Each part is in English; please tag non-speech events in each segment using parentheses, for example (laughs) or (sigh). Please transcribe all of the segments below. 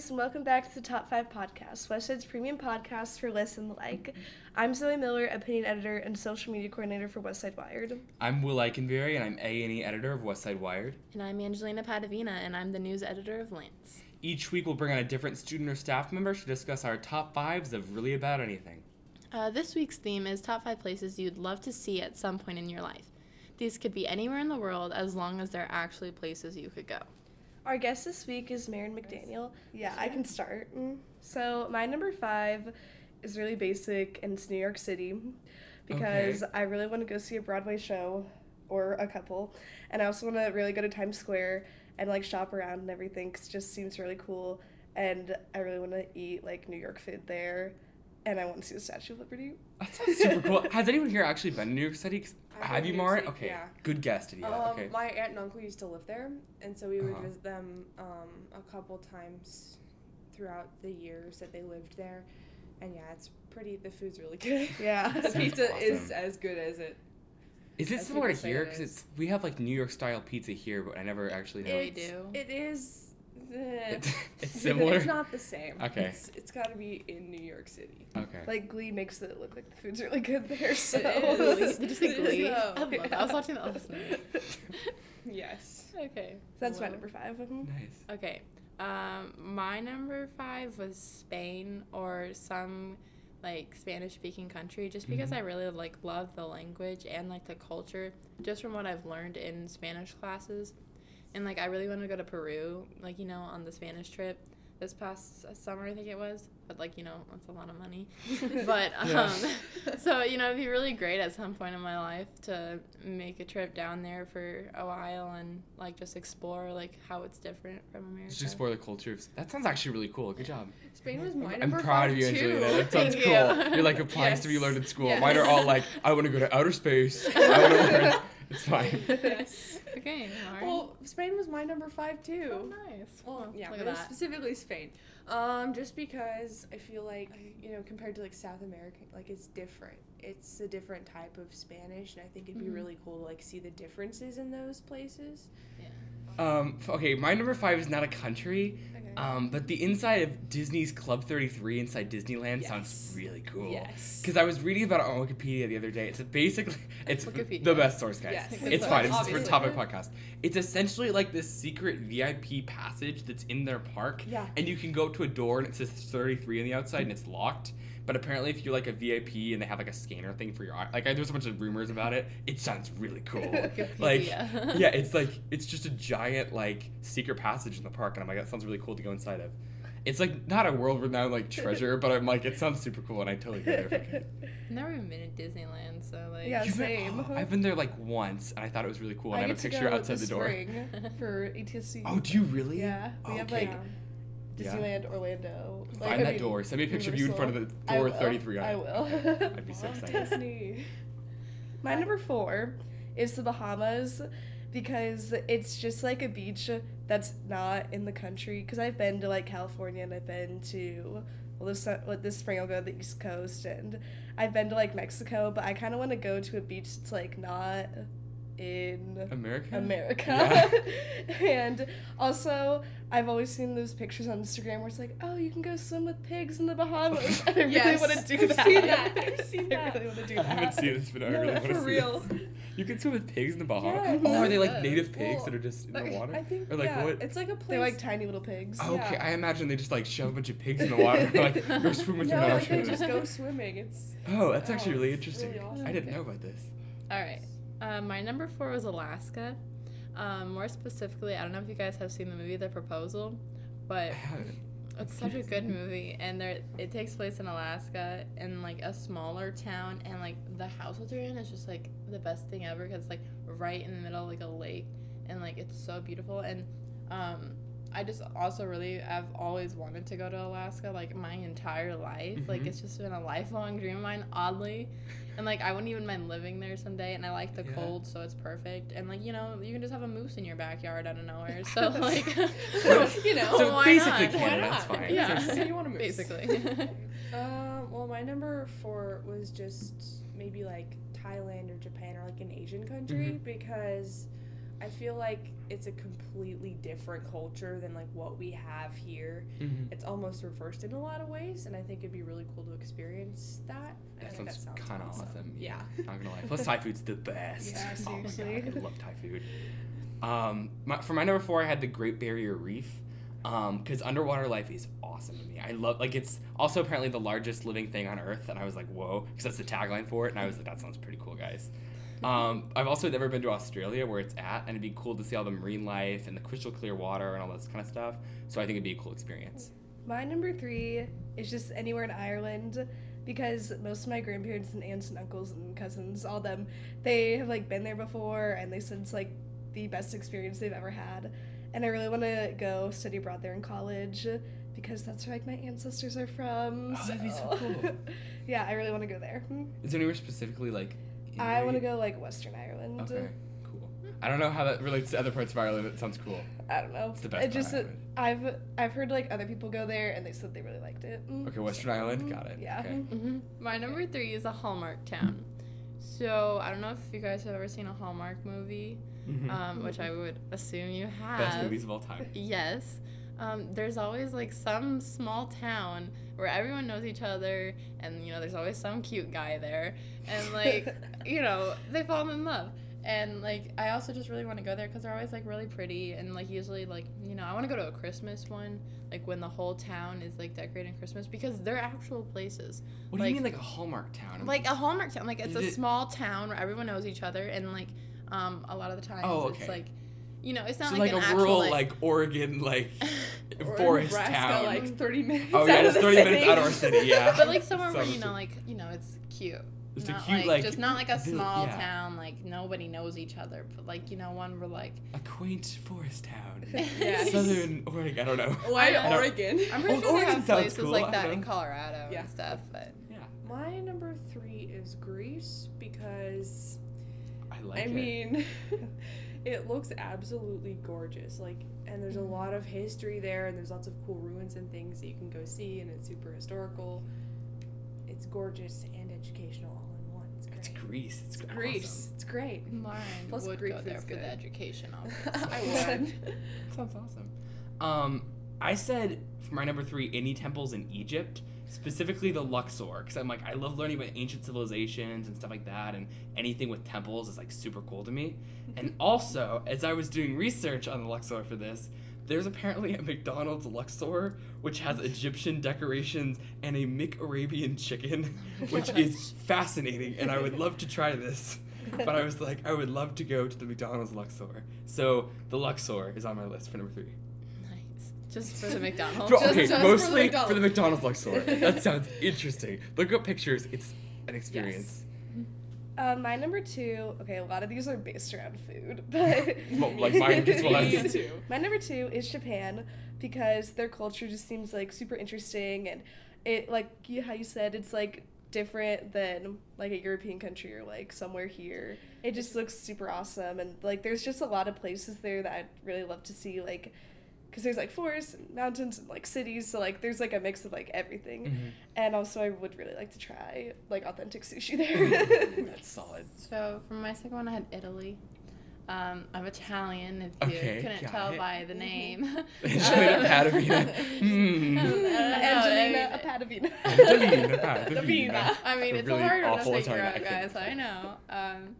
listeners, and welcome back to the Top 5 Podcast, Westside's premium podcast for lists and the like. I'm Zoe Miller, opinion editor and social media coordinator for Westside Wired. I'm Will Eikenberry, and I'm A&E editor of Westside Wired. And I'm Angelina Padavina, and I'm the news editor of Lance. Each week, we'll bring on a different student or staff member to discuss our top fives of really about anything. Uh, this week's theme is top five places you'd love to see at some point in your life. These could be anywhere in the world as long as they're actually places you could go. Our guest this week is Maren McDaniel. Yeah, I can start. Mm. So, my number five is really basic, and it's New York City because Okay. I really want to go see a Broadway show or a couple, and I also want to really go to Times Square and like shop around and everything 'cause it just seems really cool. And I really want to eat like New York food there, and I want to see the Statue of Liberty. That sounds super cool. (laughs) Has anyone here actually been to New York City? 'Cause- I've you, to New York Maren? City, Okay, yeah. good guess, Did Um, Okay. My aunt and uncle used to live there, and so we would Uh-huh. visit them um, a couple times throughout the years that they lived there. And yeah, it's pretty. The food's really good. Yeah. (laughs) the Sounds pizza is as good as it. Is it as similar to here? Because is. it's we have like New York style pizza here, but I never actually know. We It's- do. It is. It's, it's similar. It's not the same. Okay. It's, it's got to be in New York City. okay. Like Glee makes it look like the food's really good there. So is. (laughs) Did you say Glee? though. I love that. I was watching that last night. Yes. Okay. So that's my number five. Mhm. nice. Okay. Um, my number five was Spain or some like Spanish speaking country just because Mhm. I really like love the language and like the culture just from what I've learned in Spanish classes. And like I really want to go to Peru, like you know, on the Spanish trip this past uh, summer I think it was. But like, you know, that's a lot of money. (laughs) but um Yeah. so, you know, it'd be really great at some point in my life to make a trip down there for a while and like just explore like how it's different from America. Just explore the culture. of- That sounds actually really cool. Good job. Spain was my I'm proud of you, too. Angelina. That sounds Thank cool. you. You're like applies to be Yes. learned in school. Yes. Mine are all like, I want to go to outer space. I want to learn. It's fine. (laughs) Okay, Lauren. Well, Spain was my number five too. oh, nice. Well, Well, yeah, look at that. specifically Spain. Um, just because I feel like you know, compared to like South America, like it's different. It's a different type of Spanish, and I think it'd be Mhm. really cool to like see the differences in those places. Um, okay, my number five is not a country, Okay. um, but the inside of Disney's Club 33 inside Disneyland sounds really cool. Yes. Because I was reading about it on Wikipedia the other day. It's basically it's Wikipedia. the best source, guys. Yes. It's fine. It's for topic podcast. It's essentially like this secret VIP passage that's in their park, Yeah. and you can go to a door and it says 33 on the outside and it's locked. But apparently, if you're like a VIP and they have like a scanner thing for your eye, like I, there's a bunch of rumors about it. It sounds really cool. (laughs) like Wikipedia. yeah, it's like it's just a giant like secret passage in the park, and I'm like that sounds really cool to go inside of. It's like not a world renowned like treasure, but I'm like it sounds super cool, and I totally go there. If I could. I've never even been to Disneyland, so like Yeah, You've been- same. oh, (gasps) I've been there like once, and I thought it was really cool. And I, I have get a to picture go outside the this door. for ETSC. Oh, do you really? Yeah, we have Okay. Like Yeah. Disneyland Orlando. Like, Find I that mean, door. Send me a picture of you in front of the I door will. with 33 on I will. (laughs) I'd be so (laughs) excited. Disney. My number four is the Bahamas because it's just like a beach that's not in the country. Because I've been to like California and I've been to well this well, this spring I'll go to the East Coast and I've been to like Mexico, but I kind of want to go to a beach that's like not in America. America. (laughs) and also, I've always seen those pictures on Instagram where it's like, oh, you can go swim with pigs in the Bahamas. (laughs) And I really Yes, want to do I've that. seen that. (laughs) I've seen I that. really want to do that. I haven't seen this, but I No, really want to for see real. This. You can swim with pigs in the Bahamas. Yeah, oh, are they like native pigs Well, that are just in the water? I think or like yeah, what? it's like a place. They're like tiny little pigs. Oh, okay, yeah. I imagine they just like shove a bunch of pigs in the water, like go swim with no, them. like they just go swimming. It's Oh, that's Oh, actually really interesting. really awesome. I didn't know about this. All right. Uh, my number four was Alaska. Um, more specifically, I don't know if you guys have seen the movie The Proposal, but it's such a good (laughs) movie, and there it takes place in Alaska in like a smaller town, and like the house that they're in is just like the best thing ever because like right in the middle of like a lake, and like it's so beautiful, and um, I just also really have always wanted to go to Alaska like my entire life. Like Mhm. it's just been a lifelong dream of mine, oddly. And like I wouldn't even mind living there someday and I like the Yeah. cold so it's perfect. And like, you know, you can just have a moose in your backyard out of nowhere. (laughs) So like (laughs) you know. So why basically not? Canada, Why that's not? fine. Yeah. (laughs) So you want to move? basically. Uh, well, my number four was just maybe like Thailand or Japan or like an Asian country Mhm. because I feel like it's a completely different culture than like what we have here. Mhm. It's almost reversed in a lot of ways, and I think it'd be really cool to experience that. That think sounds kind of awesome. Yeah. Not gonna lie. Plus, Thai food's the best. Yeah, (laughs) Oh seriously. God, I love Thai food. Um, my, for my number four, I had the Great Barrier Reef. Um, because underwater life is awesome to me. I love like it's also apparently the largest living thing on Earth, and I was like, whoa, because that's the tagline for it, and I was like, that sounds pretty cool, guys. Um, I've also never been to Australia where it's at, and it'd be cool to see all the marine life and the crystal clear water and all this kind of stuff. So I think it'd be a cool experience. My number three is just anywhere in Ireland because most of my grandparents and aunts and uncles and cousins, all them, they have like been there before and they said it's like the best experience they've ever had. And I really want to go study abroad there in college because that's where like my ancestors are from. Oh, that'd be so cool. (laughs) yeah, I really want to go there. Is there anywhere specifically like? In I want to go like Western Ireland. Okay, cool. I don't know how that relates to other parts of Ireland. It sounds cool. I don't know. It's the best It part just Ireland. I've I've heard like other people go there and they said they really liked it. Okay, Western Ireland, Got it. Yeah. Okay. hmm My number three is a Hallmark town. So I don't know if you guys have ever seen a Hallmark movie, Mhm. um, which I would assume you have. Best movies of all time. Yes. Um, there's always like some small town where everyone knows each other, and you know, there's always some cute guy there, and like, (laughs) you know, they fall in love. And like, I also just really want to go there because they're always like really pretty, and like usually like you know, I want to go to a Christmas one, like when the whole town is like decorating Christmas because they're actual places, What do Like- you mean, like a Hallmark town? like a Hallmark town. Like it's a small town where everyone knows each other, and like, um, a lot of the times Oh, it's like, you know, it's not so like, like, an a actual rural, like. like, Oregon, like (laughs) forest Nebraska, town. like 30 minutes. oh out yeah, of just the thirty minutes city. out of our city. (laughs) Yeah. but like somewhere where you know like you know it's cute Just a not cute, like, like, just not like a vill- small yeah. town like nobody knows each other but like you know one we're like a quaint forest town. (laughs) Yeah. Southern Oregon. I don't know. Why I don't- Oregon? i'm pretty sure they Oregon have places cool, like that in colorado Yeah. and stuff but Yeah, My number three is Greece because I like I it. mean, it looks absolutely gorgeous. Like, and there's a Mhm. lot of history there, and there's lots of cool ruins and things that you can go see, and it's super historical. It's gorgeous and educational all in one. It's great. it's Greece. It's, It's awesome. Greece. It's great. mine Plus would Greek go there food's for the good. education (laughs) I would. Sounds awesome. Um, I said for my number three, any temples in Egypt, specifically the Luxor, because I'm like I love learning about ancient civilizations and stuff like that, and anything with temples is like super cool to me. And (laughs) also, as I was doing research on the Luxor for this, there's apparently a McDonald's Luxor which has (laughs) Egyptian decorations and a Mick-Arabian chicken, (laughs) which is fascinating, and I would love to try this. But I was like, I would love to go to the McDonald's Luxor. So the Luxor is on my list for number three. Nice just for the (laughs) mcdonald's For- Just- okay, just for the mostly for the, McDonald's. McDonald's Luxor. (laughs) that sounds interesting. Look up pictures. It's an experience. Uh, my number two. Okay, a lot of these are based around food, (laughs) but Well, like mine just was. Me too. My number two is Japan because their culture just seems like super interesting and it like you, how you said it's like different than like a European country or like somewhere here. It just looks super awesome and like there's just a lot of places there that I'd really love to see like because there's like forests and mountains and like cities so like there's like a mix of like everything Mhm. and also I would really like to try like authentic sushi there. (laughs) That's solid. So for my second one, I had Italy. Um, I'm Italian, if you Okay, couldn't tell it. by the name. Angelina Padavina. I I (laughs) Angelina mean- Apadavina. Angelina Padavina. I mean, A it's really a hard one awful to figure Italian out, guys. I know. Um,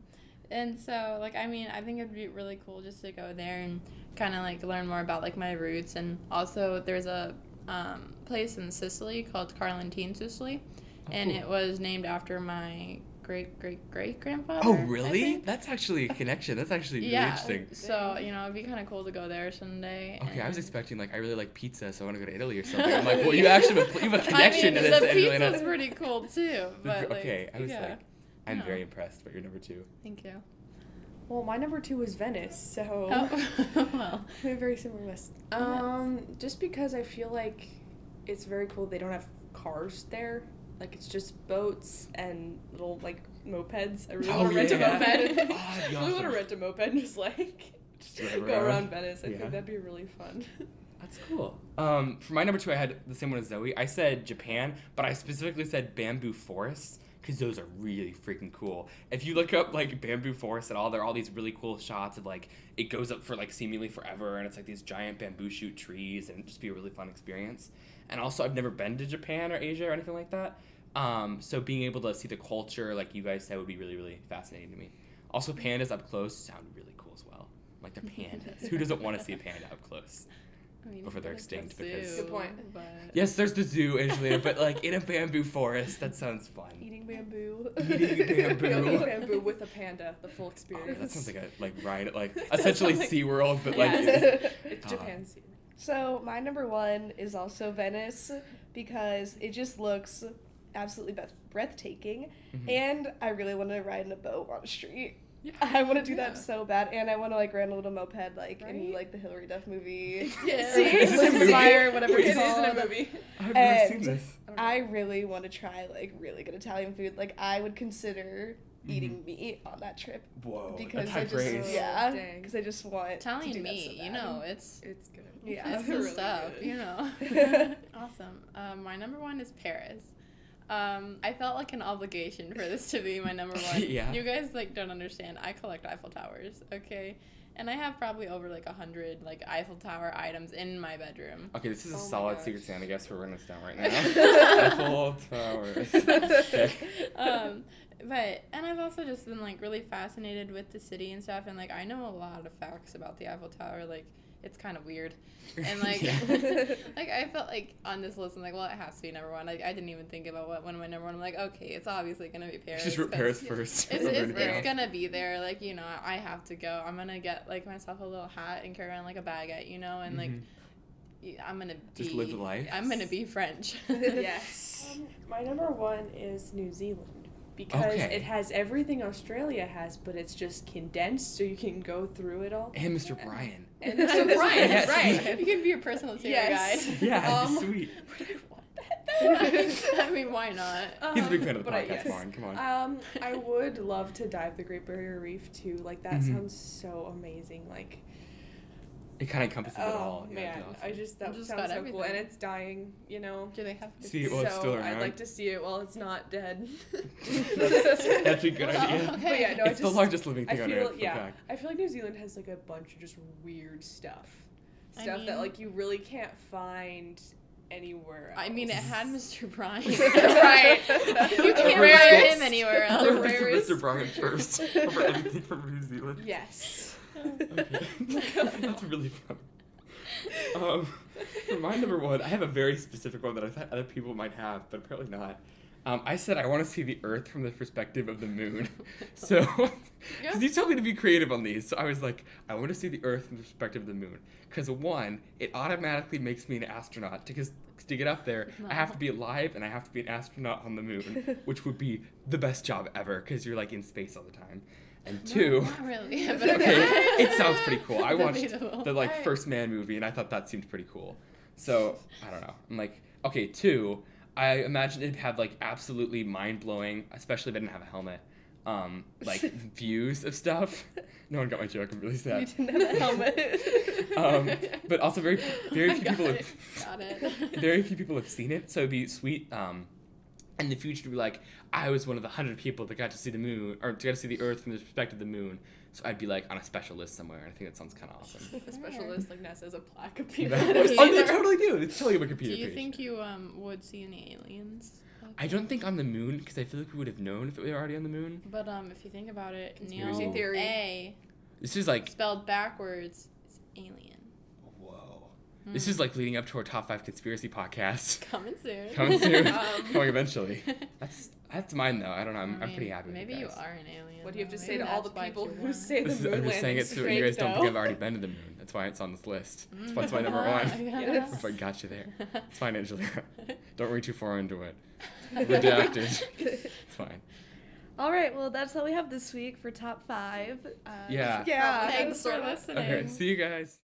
and so, like, I mean, I think it'd be really cool just to go there and kind of like learn more about like my roots. And also, there's a um, place in Sicily called Carlentini, Sicily, and cool. it was named after my great great great grandfather. Oh, really? That's actually a connection. That's actually really yeah. interesting. So you know, it'd be kind of cool to go there someday. Okay, I was expecting like I really like pizza, so I want to go to Italy or (laughs) something. I'm like, well, you actually have a, you have a connection (laughs) I mean, to this, the pizza's pretty cool too. But like, okay, I was yeah. like, I'm No. very impressed by your number two. Thank you. Well, my number two was Venice, so Oh, (laughs) (laughs) well. we have very similar list. Um, just because I feel like it's very cool. They don't have cars there. Like it's just boats and little like mopeds. I really Oh, want to (laughs) rent a moped. Oh, that'd I really want to rent a moped and just like Just drive go around. around Venice. I Yeah. think that'd be really fun. That's cool. Um, for my number two, I had the same one as Zoe. I said Japan, but I specifically said bamboo forests because those are really freaking cool. If you look up like bamboo forest at all, there are all these really cool shots of like it goes up for like seemingly forever, and it's like these giant bamboo shoot trees, and just be a really fun experience. And also, I've never been to Japan or Asia or anything like that, um, so being able to see the culture, like you guys said, would be really really fascinating to me. Also, pandas up close sound really cool as well. Like they're (laughs) pandas. Who doesn't want to see a panda up close? I mean, Before they're like the extinct because- zoo, Good point. But Yes, there's the zoo, Angelina, but like in a bamboo forest, that sounds fun. Eating bamboo. Eating (laughs) bamboo. Go eat bamboo with a panda, the full Oh, experience. that sounds like a like ride (laughs) like essentially sounds like- SeaWorld, but like Yes. it's (laughs) Ah. Japan scene. So my number one is also Venice because it just looks absolutely breath- breathtaking, Mhm. and I really want to ride in a boat on a street. (laughs) Yeah. I want to do Yeah. that so bad, and I want to like ride a little moped like in like the Hilary Duff movie. (laughs) (laughs) Yeah. See, Is this a movie? Fire, whatever Wait, it's It is in a movie. I've never seen this. I really want to try like really good Italian food. Like I would consider eating meat on that trip Whoa, because I just praise. yeah because I just want to Italian do that meat, so you know, it's It's good. Yeah. it's the really stuff, good. you know. awesome. Um, my number one is Paris. Um, I felt like an obligation for this to be my number (laughs) one. Yeah. You guys like don't understand. I collect Eiffel towers, okay, and I have probably over like a hundred like Eiffel Tower items in my bedroom. Okay, this is a Oh my solid gosh. Secret Santa guess. We're running this down right (laughs) now. Eiffel Towers. Okay. (laughs) um, but and I've also just been like really fascinated with the city and stuff, and like I know a lot of facts about the Eiffel Tower. Like it's kind of weird, (laughs) and like Yeah. (laughs) like I felt like on this list, I'm like, well, it has to be number one. Like I didn't even think about what one of my number one. I'm like, okay, it's obviously gonna be Paris. Just wrote 'cause Paris first. It's, it's, (laughs) it's gonna be there. Like you know, I have to go. I'm gonna get like myself a little hat and carry around like a baguette, you know, and like Mhm. y- I'm gonna be, Just live the life. I'm gonna be French. yes. Um, my number one is New Zealand because Okay. it has everything Australia has, but it's just condensed, so you can go through it all. and Mr. Brian. And (laughs) So Mr. Brian, Yes. right? (laughs) You can be your personal tour Yes. guide. (laughs) Yeah, Um, sweet. Would I want that? I mean, why not? He's a big Um, fan of the but podcast, yes. Lauren. Come on. Um, I would love to dive the Great Barrier Reef too. Like that Mhm. sounds so amazing. Like it kind of encompasses it oh all. Yeah, man, it'd I just that Just sounds got so cool, and it's dying. You know. Do they have? To see it while it's so still I'd like to see it while it's not dead. (laughs) That's- that's a good Well, idea. okay. But yeah, no, I it's the just- largest living I thing on feel Earth. yeah. fact. I feel like New Zealand has like a bunch of just weird stuff, I stuff mean- that like you really can't find anywhere. Else. I mean, it had Mr. Brian. Right. (laughs) you can't Rare find him anywhere else. rare rarest Mr. Brian (laughs) first over everything from New Zealand. Yes. (laughs) Okay. That's really fun. Um, for my number one, I have a very specific one that I thought other people might have, but apparently not. Um, I said I want to see the Earth from the perspective of the moon. (laughs) So, because you told me to be creative on these, so I was like, I want to see the Earth from the perspective of the moon. Because one, it automatically makes me an astronaut. Because to get up there, I have to be alive and I have to be an astronaut on the moon, (laughs) which would be the best job ever. Because you're like in space all the time. And two, not really. (laughs) But okay, it sounds pretty cool. I (laughs) watched the like Right. first man movie and I thought that seemed pretty cool. So I don't know. I'm like, okay, two. I imagine it'd have like absolutely mind blowing, especially if it didn't have a helmet. Um, like (laughs) views of stuff. No one got my joke. I'm really sad. you didn't have a helmet. Um, but also very very I few people it. have Got it. very few people have seen it, so it'd be sweet. Um, in the future to be like, I was one of the hundred people that got to see the moon, or to got to see the Earth from the perspective of the moon. So I'd be like on a special list somewhere. And I think that sounds kind of awesome. (laughs) A special list like NASA has a plaque of (laughs) people. oh, they totally do. It's totally a computer. Do you page. think you um would see any aliens? I don't think on the moon because I feel like we would have known if we were already on the moon. But um, if you think about it, Conspiracy Neil theory. A This is like spelled backwards is alien. Whoa. This is like leading up to our top five conspiracy podcast. (laughs) coming soon. (laughs) Coming soon. (laughs) Um, Coming eventually. That's that's mine though. I don't know. I'm, I I'm pretty happy with that. Maybe you you guys. are an alien. What do you have to though. say Maybe to all the people who want. say This the is, I'm just saying it landing's so you fake, guys don't think I've already been to the moon. That's why it's on this list. Mm. That's why it's my number one. Yes. If I got you there. It's fine, Angela. Don't read too far into it. Redacted. It's fine. All right, well, that's all we have this week for top five. Uh, Yeah. Yeah. Thanks for listening. Okay, see you guys.